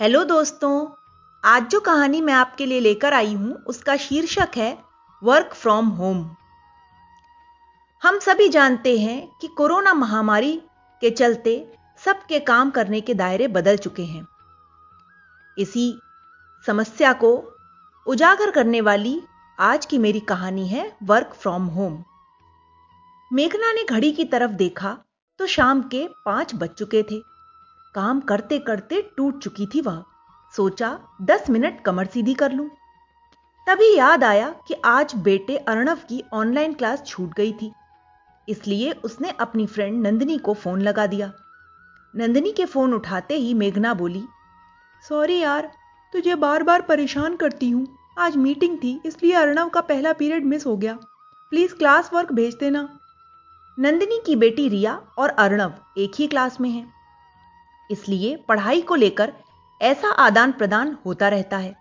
Hello दोस्तों, आज जो कहानी मैं आपके लिए लेकर आई हूँ, उसका शीर्षक है वर्क फ्रॉम होम हम सभी जानते हैं कि कोरोना महामारी के चलते सबके काम करने के दायरे बदल चुके हैं। इसी समस्या को उजागर करने वाली आज की मेरी कहानी है वर्क फ्रॉम होम मेघना ने घड़ी की तरफ़ देखा तो शाम के पाँच बज चुके थे। काम करते करते टूट चुकी थी वह। सोचा, दस मिनट कमर सीधी कर लूँ। तभी याद आया कि आज बेटे अर्णव की ऑनलाइन क्लास छूट गई थी। इसलिए उसने अपनी फ्रेंड नंदिनी को फ़ोन लगा दिया। नंदिनी के फ़ोन उठाते ही मेघना बोली, सॉरी यार, तुझे बार बार परेशान करती हूँ। आज मीटिंग थी, इसलिए अर्णव का पहला पीरियड मिस हो गया। प्लीज़ क्लास वर्क भेज देना। नंदिनी की बेटी रिया और अर्णव एक ही क्लास में हैं। इसलिए पढ़ाई को लेकर ऐसा आदान प्रदान होता रहता है।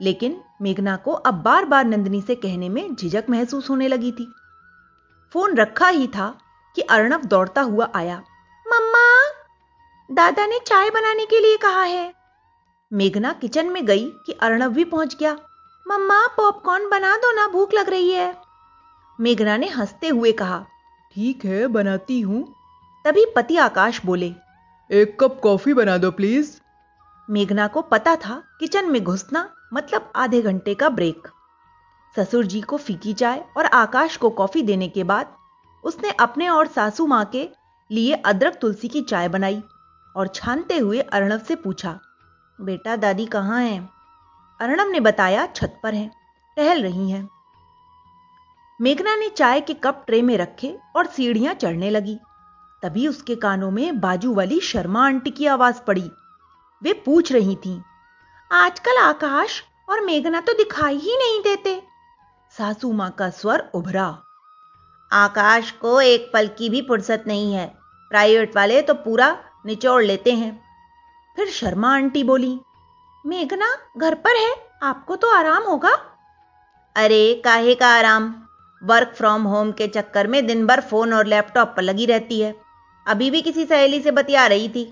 लेकिन मेघना को अब बार बार नंदिनी से कहने में झिझक महसूस होने लगी थी। फ़ोन रखा ही था कि अर्णव दौड़ता हुआ आया। मम्मा दादा ने चाय बनाने के लिए कहा है। मेघना किचन में गई कि अर्णव भी पहुँच गया। मम्मा पॉपकॉर्न बना दो ना भूख लग रही है। मेघना ने हँसते हुए कहा ठीक है बनाती हूँ। तभी पति आकाश बोले एक कप कॉफ़ी बना दो प्लीज़ मेघना को पता था किचन में घुसना मतलब आधे घंटे का ब्रेक ससुर जी को फीकी चाय और आकाश को कॉफ़ी देने के बाद उसने अपने और सासू माँ के लिए अदरक तुलसी की चाय बनाई और छानते हुए अर्णव से पूछा, बेटा, दादी कहाँ है? अर्णव ने बताया छत पर है, टहल रही हैं। मेघना ने चाय के कप ट्रे में रखे और सीढ़ियाँ चढ़ने लगी। तभी उसके कानों में बाजू वाली शर्मा आंटी की आवाज़ पड़ी। वे पूछ रही थीं, आजकल आकाश और मेघना तो दिखाई ही नहीं देते। सासू माँ का स्वर उभरा। आकाश को एक पल की भी फुर्सत नहीं है प्राइवेट वाले तो पूरा निचोड़ लेते हैं। फिर शर्मा आंटी बोली मेघना घर पर है आपको तो आराम होगा? अरे काहे का आराम? वर्क फ्रॉम होम के चक्कर में दिन भर फ़ोन और लैपटॉप पर लगी रहती है। अभी भी किसी सहेली से बतिया रही थी।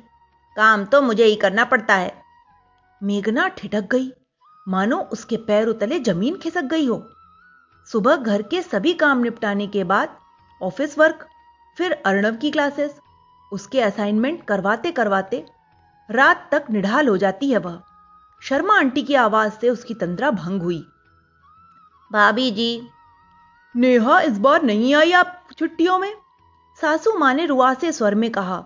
काम तो मुझे ही करना पड़ता है। मेघना ठिठक गई। मानो उसके पैर उतले ज़मीन खिसक गई हो। सुबह घर के सभी काम निपटाने के बाद ऑफ़िस वर्क, फिर अर्णव की क्लासेस, उसके असाइनमेंट करवाते करवाते रात तक निढाल हो जाती है वह। शर्मा आंटी की आवाज़ से उसकी तंद्रा भंग हुई। भाभी जी। नेहा, इस बार नहीं आई आप छुट्टियों में? सासू माँ ने रुआसे स्वर में कहा,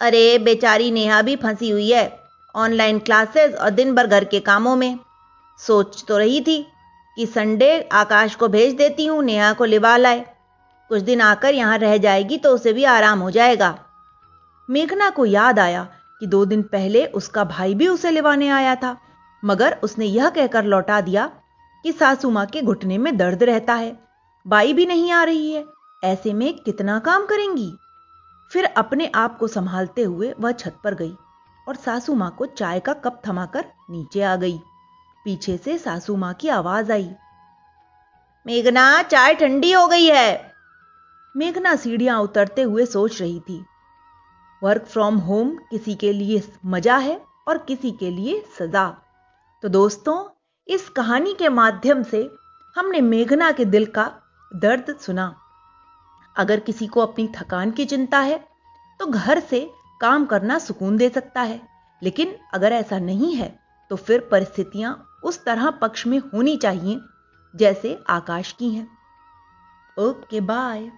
अरे, बेचारी नेहा भी फंसी हुई है ऑनलाइन क्लासेस और दिन भर घर के कामों में। सोच तो रही थी कि संडे आकाश को भेज देती हूँ, नेहा को लिवा लाए। कुछ दिन आकर यहाँ रह जाएगी तो उसे भी आराम हो जाएगा। मेघना को याद आया कि दो दिन पहले उसका भाई भी उसे लिवाने आया था, मगर उसने यह कहकर लौटा दिया कि सासू माँ के घुटने में दर्द रहता है, बाई भी नहीं आ रही है। ऐसे में कितना काम करेंगी? फिर अपने आप को संभालते हुए वह छत पर गई और सासू माँ को चाय का कप थमाकर नीचे आ गई। पीछे से सासू माँ की आवाज़ आई, मेघना, चाय ठंडी हो गई है। मेघना सीढ़ियाँ उतरते हुए सोच रही थी, वर्क फ्रॉम होम किसी के लिए मज़ा है और किसी के लिए सजा। तो दोस्तों, इस कहानी के माध्यम से हमने मेघना के दिल का दर्द सुना। अगर किसी को अपनी थकान की चिंता है तो घर से काम करना सुकून दे सकता है। लेकिन अगर ऐसा नहीं है तो फिर परिस्थितियाँ उस तरह पक्ष में होनी चाहिए, जैसे आकाश की हैं। Okay, bye.